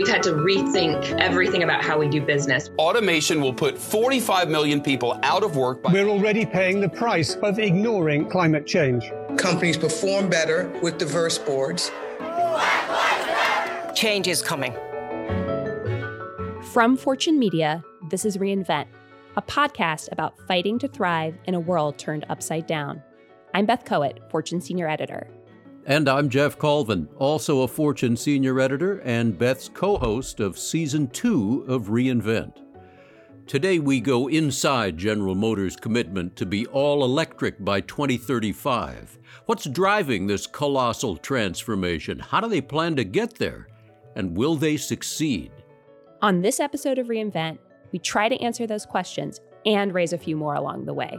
We've had to rethink everything about how we do business. Automation will put 45 million people out of work. By- We're already paying the price of ignoring climate change. Companies perform better with diverse boards. Change is coming. From Fortune Media, this is reInvent, a podcast about fighting to thrive in a world turned upside down. I'm Beth Kowitt, Fortune Senior Editor. And I'm Jeff Colvin, also a Fortune Senior Editor and Beth's co host of Season 2 of reInvent. Today we go inside General Motors' commitment to be all electric by 2035. What's driving this colossal transformation? How do they plan to get there? And will they succeed? On this episode of reInvent, we try to answer those questions and raise a few more along the way.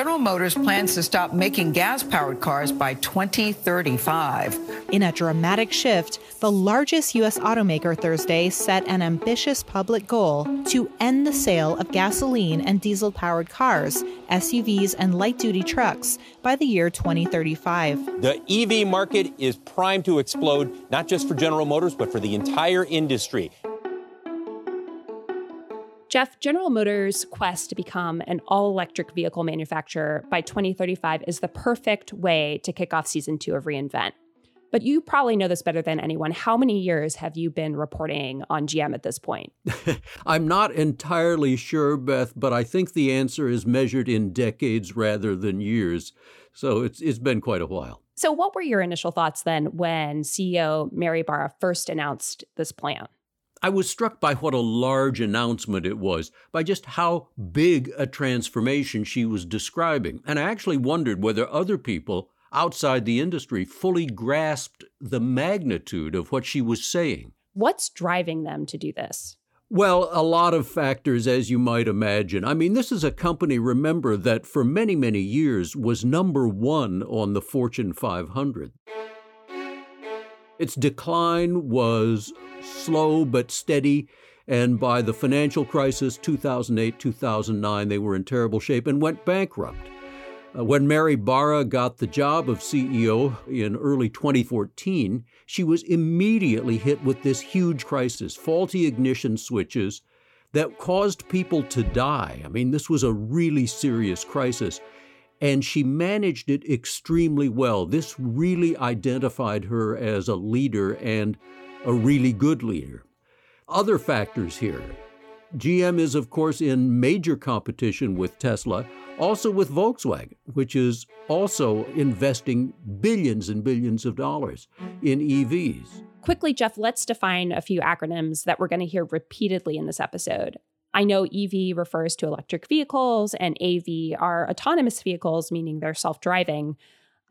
General Motors plans to stop making gas powered cars by 2035. In a dramatic shift, the largest U.S. automaker Thursday set an ambitious public goal to end the sale of gasoline and diesel powered cars, SUVs, and light duty trucks by the year 2035. The EV market is primed to explode, not just for General Motors, but for the entire industry. Jeff, General Motors' quest to become an all electric vehicle manufacturer by 2035 is the perfect way to kick off season two of reInvent. But you probably know this better than anyone. How many years have you been reporting on GM at this point? I'm not entirely sure, Beth, but I think the answer is measured in decades rather than years. So it's, it's been quite a while. So, what were your initial thoughts then when CEO Mary Barra first announced this plan? I was struck by what a large announcement it was, by just how big a transformation she was describing. And I actually wondered whether other people outside the industry fully grasped the magnitude of what she was saying. What's driving them to do this? Well, a lot of factors, as you might imagine. I mean, this is a company, remember, that for many, many years was number one on the Fortune 500. Its decline was slow but steady. And by the financial crisis, 2008 2009, they were in terrible shape and went bankrupt. Uh, when Mary Barra got the job of CEO in early 2014, she was immediately hit with this huge crisis faulty ignition switches that caused people to die. I mean, this was a really serious crisis. And she managed it extremely well. This really identified her as a leader and a really good leader. Other factors here. GM is, of course, in major competition with Tesla, also with Volkswagen, which is also investing billions and billions of dollars in EVs. Quickly, Jeff, let's define a few acronyms that we're going to hear repeatedly in this episode. I know EV refers to electric vehicles, and AV are autonomous vehicles, meaning they're self driving.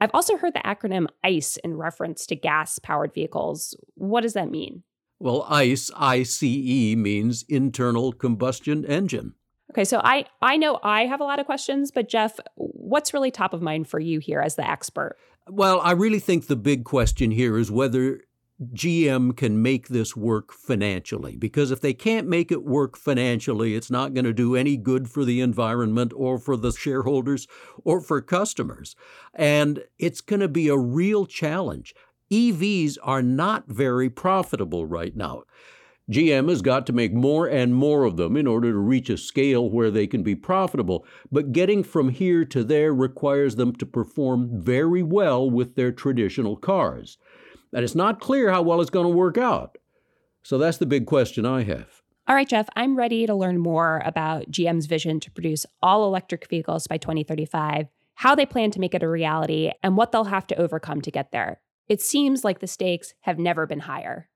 I've also heard the acronym ICE in reference to gas powered vehicles. What does that mean? Well, ICE, ICE means internal combustion engine. Okay, so I, I know I have a lot of questions, but Jeff, what's really top of mind for you here as the expert? Well, I really think the big question here is whether GM can make this work financially. Because if they can't make it work financially, it's not going to do any good for the environment or for the shareholders or for customers. And it's going to be a real challenge. EVs are not very profitable right now. GM has got to make more and more of them in order to reach a scale where they can be profitable, but getting from here to there requires them to perform very well with their traditional cars. And it's not clear how well it's going to work out. So that's the big question I have. All right, Jeff, I'm ready to learn more about GM's vision to produce all electric vehicles by 2035, how they plan to make it a reality, and what they'll have to overcome to get there. It seems like the stakes have never been higher.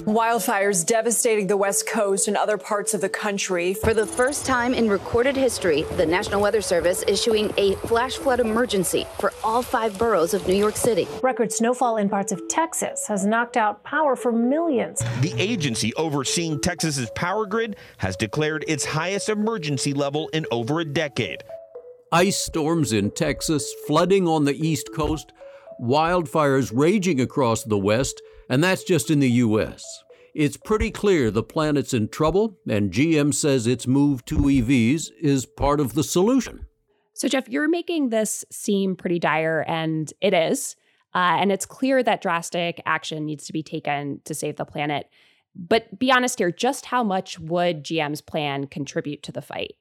Wildfires devastating the West Coast and other parts of the country. For the first time in recorded history, the National Weather Service issuing a flash flood emergency for all five boroughs of New York City. Record snowfall in parts of Texas has knocked out power for millions. The agency overseeing Texas's power grid has declared its highest emergency level in over a decade. Ice storms in Texas, flooding on the East Coast, wildfires raging across the West and that's just in the US. It's pretty clear the planet's in trouble, and GM says its move to EVs is part of the solution. So, Jeff, you're making this seem pretty dire, and it is. Uh, and it's clear that drastic action needs to be taken to save the planet. But be honest here, just how much would GM's plan contribute to the fight?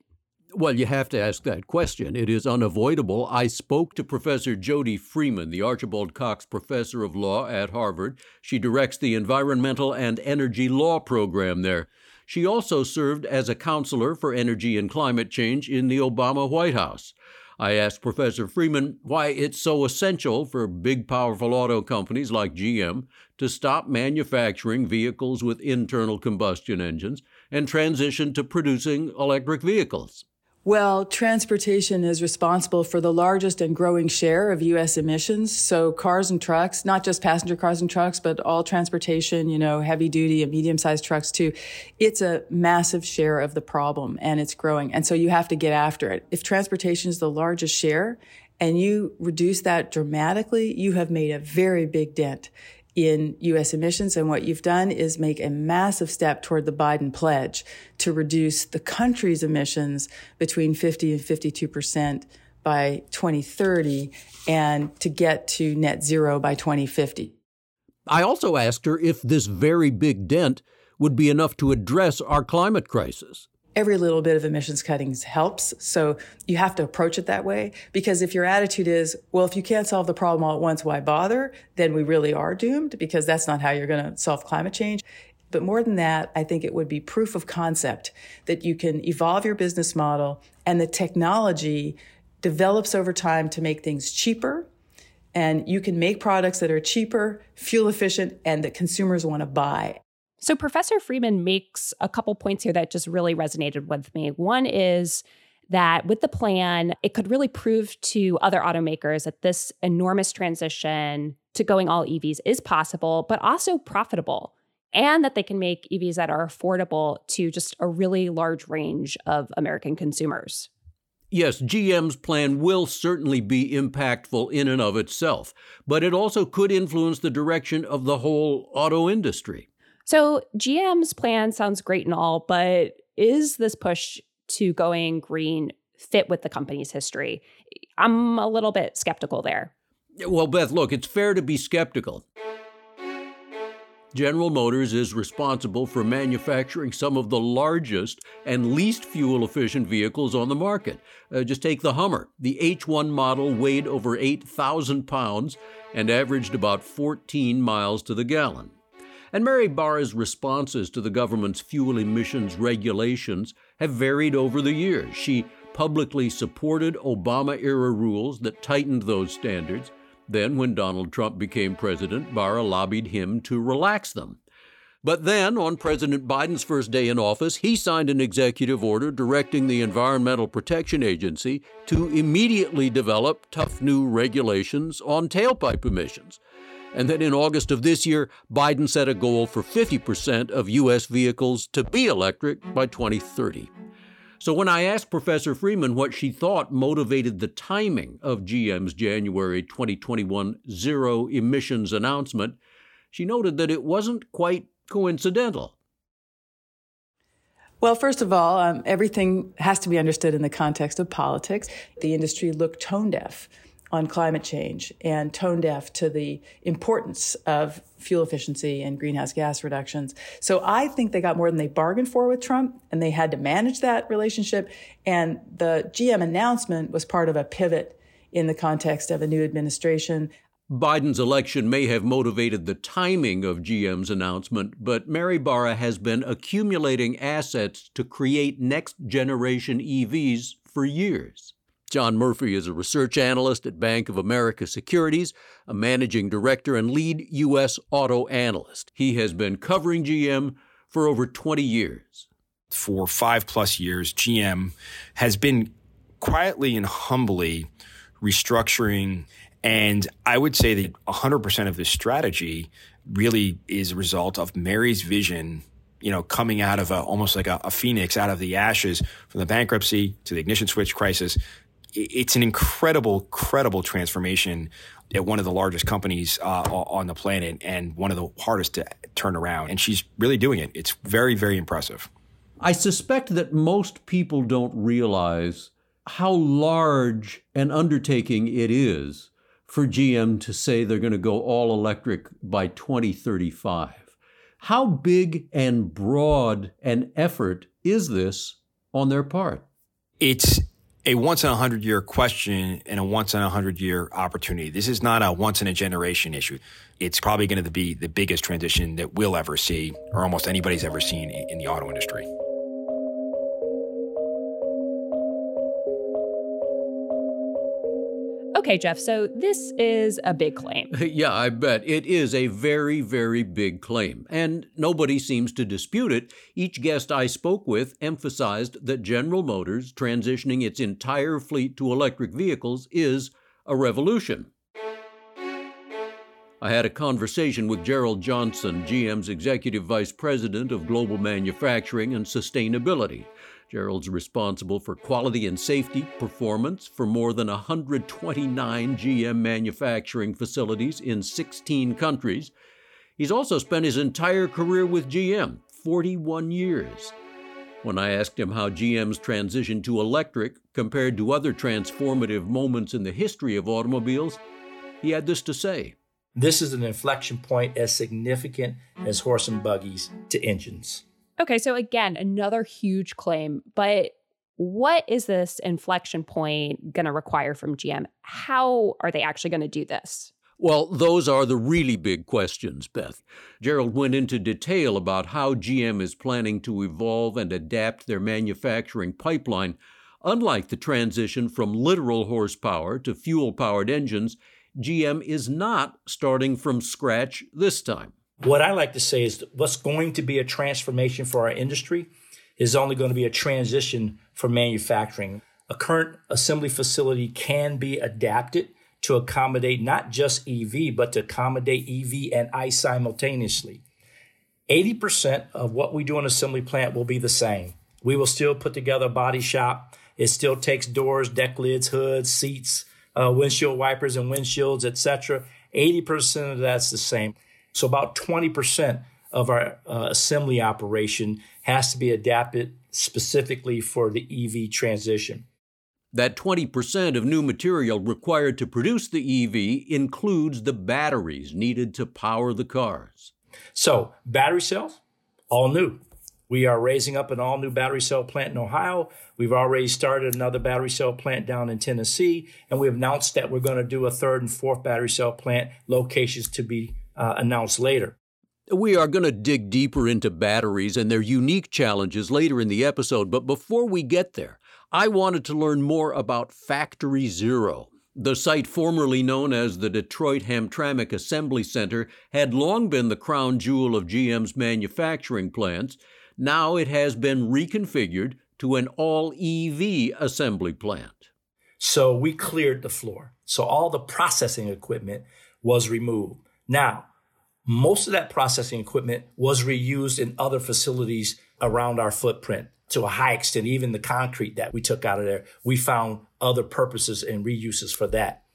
Well, you have to ask that question. It is unavoidable. I spoke to Professor Jody Freeman, the Archibald Cox Professor of Law at Harvard. She directs the Environmental and Energy Law program there. She also served as a counselor for energy and climate change in the Obama White House. I asked Professor Freeman why it's so essential for big, powerful auto companies like GM to stop manufacturing vehicles with internal combustion engines and transition to producing electric vehicles. Well, transportation is responsible for the largest and growing share of U.S. emissions. So cars and trucks, not just passenger cars and trucks, but all transportation, you know, heavy duty and medium sized trucks too. It's a massive share of the problem and it's growing. And so you have to get after it. If transportation is the largest share and you reduce that dramatically, you have made a very big dent in U.S. emissions. And what you've done is make a massive step toward the Biden pledge to reduce the country's emissions between 50 and 52 percent by 2030 and to get to net zero by 2050. I also asked her if this very big dent would be enough to address our climate crisis every little bit of emissions cuttings helps. So you have to approach it that way because if your attitude is, well, if you can't solve the problem all at once, why bother? Then we really are doomed because that's not how you're going to solve climate change. But more than that, I think it would be proof of concept that you can evolve your business model and the technology develops over time to make things cheaper. And you can make products that are cheaper, fuel efficient, and that consumers want to buy. So, Professor Freeman makes a couple points here that just really resonated with me. One is that with the plan, it could really prove to other automakers that this enormous transition to going all EVs is possible, but also profitable, and that they can make EVs that are affordable to just a really large range of American consumers. Yes, GM's plan will certainly be impactful in and of itself, but it also could influence the direction of the whole auto industry. So GM's plan sounds great and all, but is this push to going green fit with the company's history? I'm a little bit skeptical there. Well, Beth, look, it's fair to be skeptical. General Motors is responsible for manufacturing some of the largest and least fuel efficient vehicles on the market. Uh, just take the Hummer. The H1 model weighed over 8,000 pounds and averaged about 14 miles to the gallon. And Mary Barra's responses to the government's fuel emissions regulations have varied over the years. She publicly supported Obama era rules that tightened those standards. Then, when Donald Trump became president, Barra lobbied him to relax them. But then, on President Biden's first day in office, he signed an executive order directing the Environmental Protection Agency to immediately develop tough new regulations on tailpipe emissions. And then in August of this year, Biden set a goal for 50% of U.S. vehicles to be electric by 2030. So when I asked Professor Freeman what she thought motivated the timing of GM's January 2021 zero emissions announcement, she noted that it wasn't quite coincidental. Well, first of all, um, everything has to be understood in the context of politics. The industry looked tone deaf on climate change and tone deaf to the importance of fuel efficiency and greenhouse gas reductions. So I think they got more than they bargained for with Trump and they had to manage that relationship. And the GM announcement was part of a pivot in the context of a new administration. Biden's election may have motivated the timing of GM's announcement, but Mary Barra has been accumulating assets to create next generation EVs for years. John Murphy is a research analyst at Bank of America Securities, a managing director and lead U.S. auto analyst. He has been covering GM for over 20 years. For five plus years, GM has been quietly and humbly restructuring. And I would say that 100% of this strategy really is a result of Mary's vision you know, coming out of a, almost like a, a, phoenix out of the ashes from the bankruptcy to the ignition switch crisis. It's an incredible, credible transformation at one of the largest companies uh, on the planet and one of the hardest to turn around. And she's really doing it. It's very, very impressive. I suspect that most people don't realize how large an undertaking it is for GM to say they're going to go all electric by 2035. How big and broad an effort is this on their part? It's a once in a hundred year question and a once in a hundred year opportunity. This is not a once in a generation issue. It's probably going to be the biggest transition that we'll ever see, or almost anybody's ever seen in the auto industry. Okay, Jeff, so this is a big claim. yeah, I bet. It is a very, very big claim, and nobody seems to dispute it. Each guest I spoke with emphasized that General Motors transitioning its entire fleet to electric vehicles is a revolution. I had a conversation with Gerald Johnson, GM's Executive Vice President of Global Manufacturing and Sustainability. Gerald's responsible for quality and safety performance for more than 129 GM manufacturing facilities in 16 countries. He's also spent his entire career with GM, 41 years. When I asked him how GM's transition to electric compared to other transformative moments in the history of automobiles, he had this to say. This is an inflection point as significant as horse and buggies to engines. Okay, so again, another huge claim, but what is this inflection point going to require from GM? How are they actually going to do this? Well, those are the really big questions, Beth. Gerald went into detail about how GM is planning to evolve and adapt their manufacturing pipeline. Unlike the transition from literal horsepower to fuel powered engines, GM is not starting from scratch this time. What I like to say is what's going to be a transformation for our industry is only going to be a transition for manufacturing. A current assembly facility can be adapted to accommodate not just EV, but to accommodate EV and ICE simultaneously. 80% of what we do in assembly plant will be the same. We will still put together a body shop. It still takes doors, deck lids, hoods, seats, uh, windshield wipers and windshields, etc. 80% of that's the same. So about 20% of our uh, assembly operation has to be adapted specifically for the EV transition. That 20% of new material required to produce the EV includes the batteries needed to power the cars. So, battery cells, all new. We are raising up an all new battery cell plant in Ohio. We've already started another battery cell plant down in Tennessee, and we've announced that we're going to do a third and fourth battery cell plant locations to be uh, announced later. We are going to dig deeper into batteries and their unique challenges later in the episode, but before we get there, I wanted to learn more about Factory Zero. The site formerly known as the Detroit Hamtramck Assembly Center had long been the crown jewel of GM's manufacturing plants. Now it has been reconfigured to an all EV assembly plant. So we cleared the floor. So all the processing equipment was removed. Now, most of that processing equipment was reused in other facilities around our footprint to a high extent. Even the concrete that we took out of there, we found other purposes and reuses for that.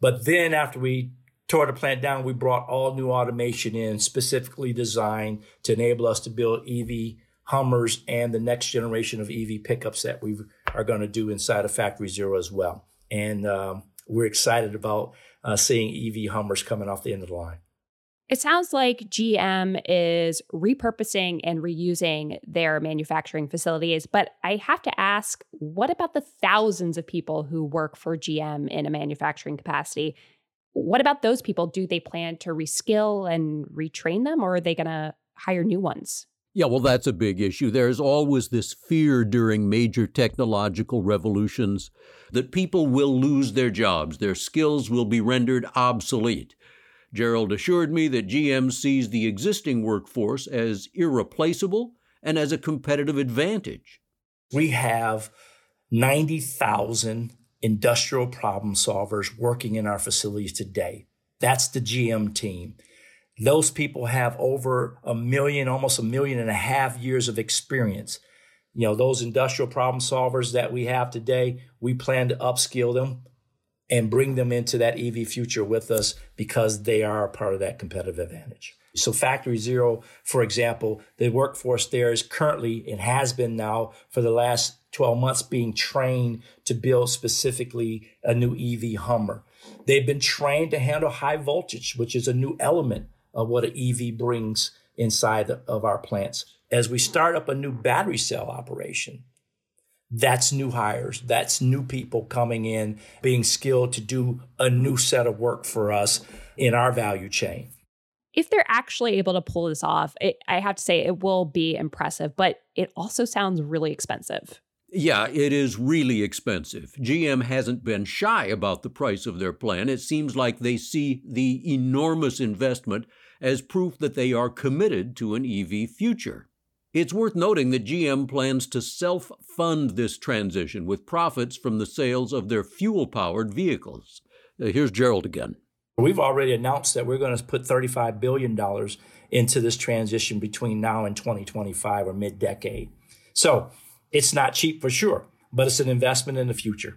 But then after we tore the plant down, we brought all new automation in, specifically designed to enable us to build EV Hummers and the next generation of EV pickups that we are going to do inside of Factory Zero as well. And um, we're excited about uh, seeing EV Hummers coming off the end of the line. It sounds like GM is repurposing and reusing their manufacturing facilities, but I have to ask what about the thousands of people who work for GM in a manufacturing capacity? What about those people? Do they plan to reskill and retrain them, or are they going to hire new ones? Yeah, well, that's a big issue. There's always this fear during major technological revolutions that people will lose their jobs, their skills will be rendered obsolete. Gerald assured me that GM sees the existing workforce as irreplaceable and as a competitive advantage. We have 90,000 industrial problem solvers working in our facilities today. That's the GM team. Those people have over a million, almost a million and a half years of experience. You know, those industrial problem solvers that we have today, we plan to upskill them and bring them into that EV future with us because they are a part of that competitive advantage. So Factory Zero, for example, the workforce there is currently and has been now for the last 12 months being trained to build specifically a new EV Hummer. They've been trained to handle high voltage, which is a new element of what an EV brings inside of our plants. As we start up a new battery cell operation, that's new hires, that's new people coming in, being skilled to do a new set of work for us in our value chain. If they're actually able to pull this off, it, I have to say it will be impressive, but it also sounds really expensive. Yeah, it is really expensive. GM hasn't been shy about the price of their plan. It seems like they see the enormous investment as proof that they are committed to an EV future. It's worth noting that GM plans to self fund this transition with profits from the sales of their fuel powered vehicles. Uh, here's Gerald again. We've already announced that we're going to put $35 billion into this transition between now and 2025 or mid decade. So it's not cheap for sure, but it's an investment in the future.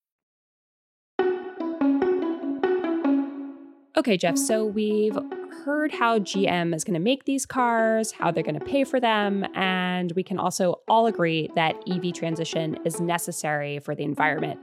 Okay, Jeff, so we've heard how GM is going to make these cars, how they're going to pay for them, and we can also all agree that EV transition is necessary for the environment.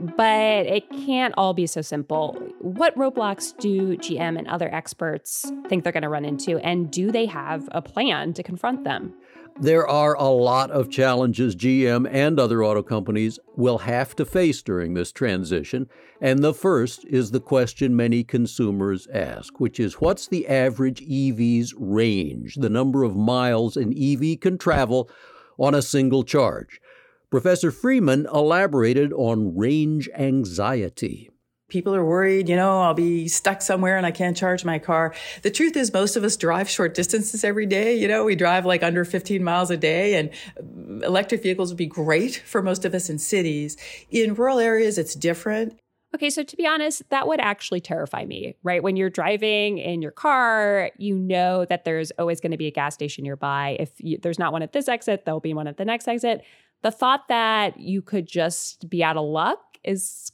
But it can't all be so simple. What roadblocks do GM and other experts think they're going to run into, and do they have a plan to confront them? There are a lot of challenges GM and other auto companies will have to face during this transition, and the first is the question many consumers ask, which is what's the average EV's range, the number of miles an EV can travel on a single charge? Professor Freeman elaborated on range anxiety people are worried, you know, I'll be stuck somewhere and I can't charge my car. The truth is most of us drive short distances every day. You know, we drive like under 15 miles a day and um, electric vehicles would be great for most of us in cities. In rural areas, it's different. Okay, so to be honest, that would actually terrify me, right? When you're driving in your car, you know that there's always going to be a gas station nearby. If you, there's not one at this exit, there'll be one at the next exit. The thought that you could just be out of luck is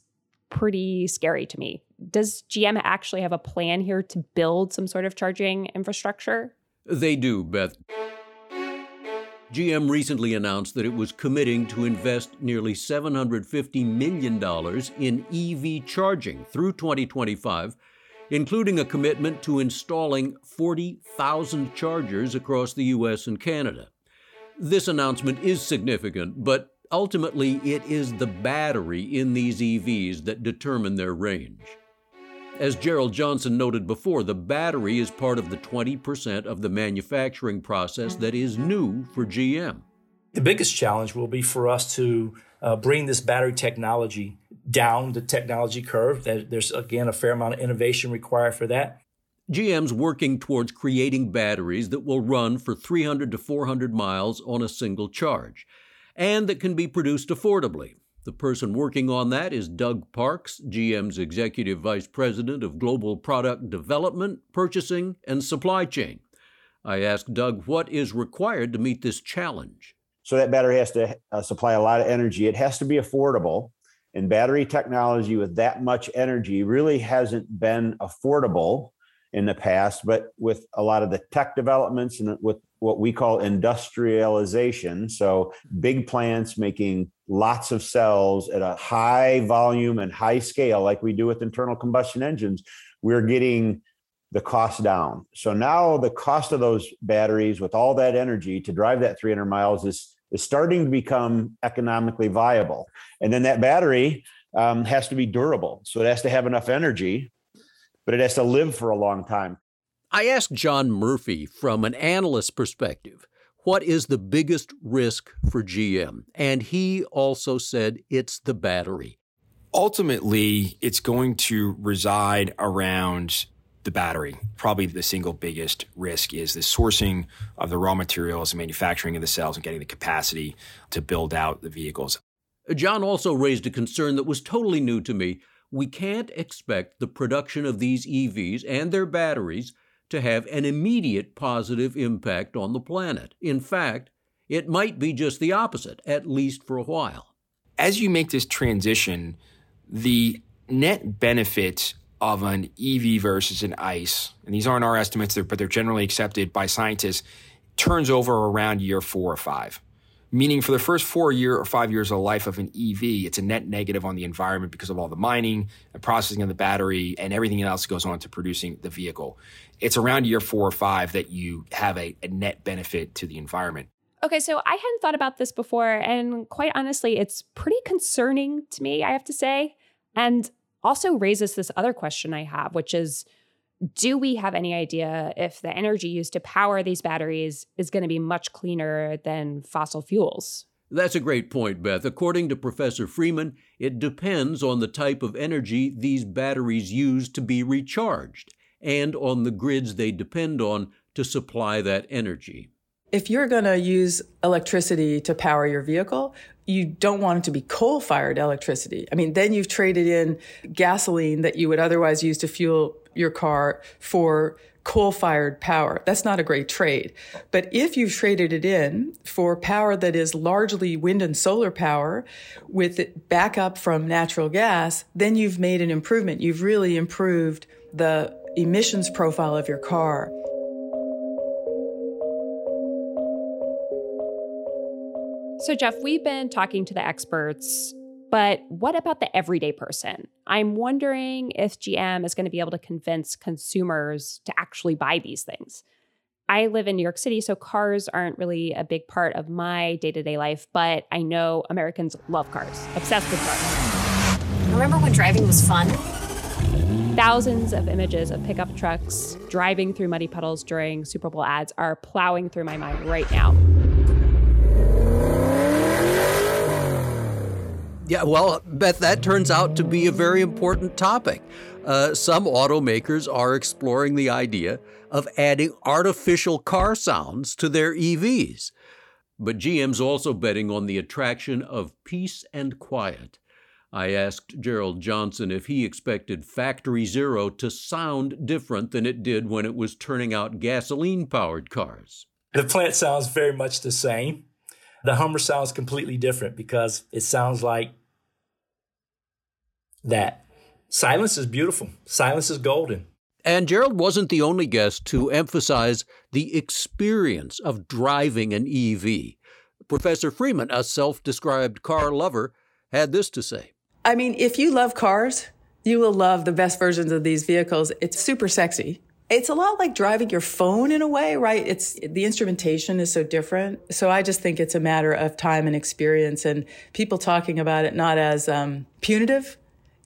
pretty scary to me. Does GM actually have a plan here to build some sort of charging infrastructure? They do, Beth. GM recently announced that it was committing to invest nearly $750 million in EV charging through 2025, including a commitment to installing 40,000 chargers across the U.S. and Canada. This announcement is significant, but Ultimately, it is the battery in these EVs that determine their range. As Gerald Johnson noted before, the battery is part of the 20% of the manufacturing process that is new for GM. The biggest challenge will be for us to uh, bring this battery technology down the technology curve. There's, again, a fair amount of innovation required for that. GM's working towards creating batteries that will run for 300 to 400 miles on a single charge and that can be produced affordably. The person working on that is Doug Parks, GM's Executive Vice President of Global Product Development, Purchasing, and Supply Chain. I asked Doug what is required to meet this challenge. So, that battery has to uh, supply a lot of energy. It has to be affordable. And battery technology with that much energy really hasn't been affordable in the past, but with a lot of the tech developments and with what we call industrialization. So, big plants making lots of cells at a high volume and high scale, like we do with internal combustion engines, we're getting the cost down. So now the cost of those batteries with all that energy to drive that 300 miles is is starting to become economically viable. And then that battery um, has to be durable. So it has to have enough energy, but it has to live for a long time. I asked John Murphy from an analyst perspective what is the biggest risk for GM? And he also said it's the battery. Ultimately, it's going to reside around the battery. Probably the single biggest risk is the sourcing of the raw materials and manufacturing of the cells and getting the capacity to build out the vehicles. John also raised a concern that was totally new to me. We can't expect the production of these EVs and their batteries to have an immediate positive impact on the planet. In fact, it might be just the opposite, at least for a while. As you make this transition, the net benefit of an EV versus an ICE, and these aren't our estimates, but they're generally accepted by scientists, turns over around year four or five. Meaning, for the first four year or five years of life of an EV, it's a net negative on the environment because of all the mining and processing of the battery and everything else that goes on to producing the vehicle. It's around year four or five that you have a, a net benefit to the environment. Okay, so I hadn't thought about this before, and quite honestly, it's pretty concerning to me, I have to say. And also raises this other question I have, which is do we have any idea if the energy used to power these batteries is going to be much cleaner than fossil fuels? That's a great point, Beth. According to Professor Freeman, it depends on the type of energy these batteries use to be recharged and on the grids they depend on to supply that energy. If you're going to use electricity to power your vehicle, you don't want it to be coal fired electricity. I mean, then you've traded in gasoline that you would otherwise use to fuel your car for coal fired power. That's not a great trade. But if you've traded it in for power that is largely wind and solar power with it backup from natural gas, then you've made an improvement. You've really improved the emissions profile of your car. So, Jeff, we've been talking to the experts, but what about the everyday person? I'm wondering if GM is going to be able to convince consumers to actually buy these things. I live in New York City, so cars aren't really a big part of my day to day life, but I know Americans love cars, obsessed with cars. Remember when driving was fun? Thousands of images of pickup trucks driving through muddy puddles during Super Bowl ads are plowing through my mind right now. Yeah, well, Beth, that turns out to be a very important topic. Uh, some automakers are exploring the idea of adding artificial car sounds to their EVs. But GM's also betting on the attraction of peace and quiet. I asked Gerald Johnson if he expected Factory Zero to sound different than it did when it was turning out gasoline powered cars. The plant sounds very much the same. The Hummer sounds completely different because it sounds like that. Silence is beautiful. Silence is golden. And Gerald wasn't the only guest to emphasize the experience of driving an EV. Professor Freeman, a self described car lover, had this to say I mean, if you love cars, you will love the best versions of these vehicles. It's super sexy. It's a lot like driving your phone in a way, right? It's the instrumentation is so different. So I just think it's a matter of time and experience and people talking about it not as um, punitive.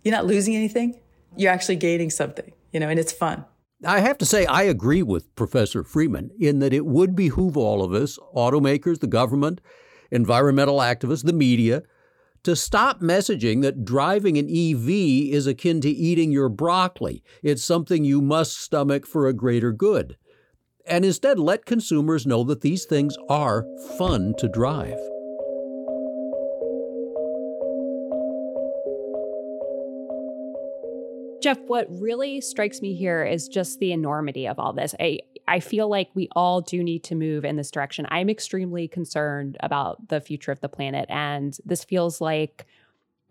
You're not losing anything. You're actually gaining something, you know, and it's fun. I have to say, I agree with Professor Freeman in that it would behoove all of us, automakers, the government, environmental activists, the media, to stop messaging that driving an EV is akin to eating your broccoli. It's something you must stomach for a greater good. And instead, let consumers know that these things are fun to drive. Jeff, what really strikes me here is just the enormity of all this. I, I feel like we all do need to move in this direction. I'm extremely concerned about the future of the planet, and this feels like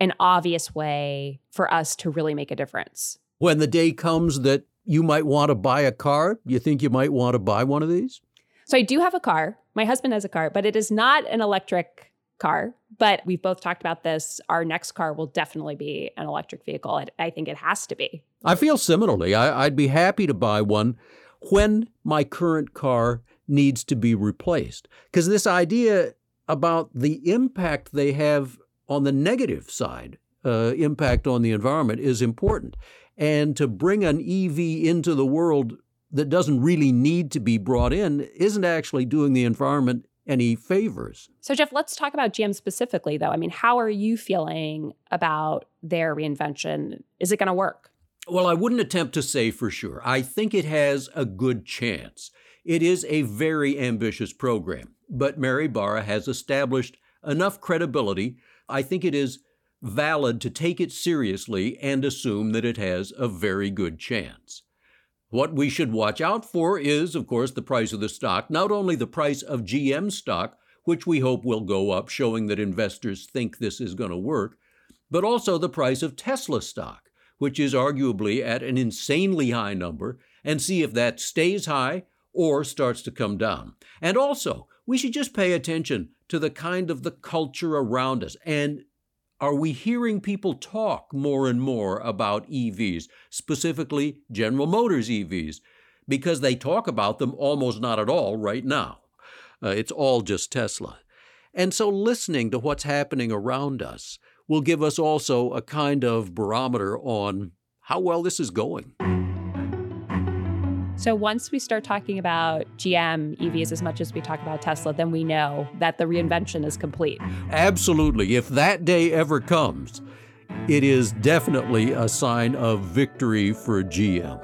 an obvious way for us to really make a difference. When the day comes that you might want to buy a car? You think you might want to buy one of these? So I do have a car. My husband has a car, but it is not an electric car. But we've both talked about this. Our next car will definitely be an electric vehicle. I think it has to be. I feel similarly. I, would be happy to buy one when my current car needs to be replaced. Because this idea about the impact they have on the negative side, uh, impact on the environment, is important. And to bring an EV into the world that doesn't really need to be brought in isn't actually doing the environment any favors. So, Jeff, let's talk about GM specifically, though. I mean, how are you feeling about their reinvention? Is it going to work? Well, I wouldn't attempt to say for sure. I think it has a good chance. It is a very ambitious program, but Mary Barra has established enough credibility. I think it is valid to take it seriously and assume that it has a very good chance. What we should watch out for is, of course, the price of the stock, not only the price of GM stock, which we hope will go up, showing that investors think this is going to work, but also the price of Tesla stock, which is arguably at an insanely high number, and see if that stays high or starts to come down. And also, we should just pay attention to the kind of the culture around us and are we hearing people talk more and more about EVs, specifically General Motors EVs? Because they talk about them almost not at all right now. Uh, it's all just Tesla. And so listening to what's happening around us will give us also a kind of barometer on how well this is going. So once we start talking about GM EVs as much as we talk about Tesla, then we know that the reinvention is complete. Absolutely. If that day ever comes, it is definitely a sign of victory for GM.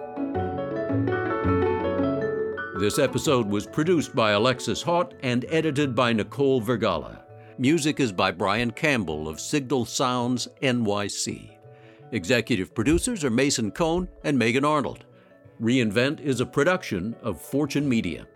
This episode was produced by Alexis Haught and edited by Nicole Vergala. Music is by Brian Campbell of Signal Sounds NYC. Executive producers are Mason Cohn and Megan Arnold. Reinvent is a production of Fortune Media.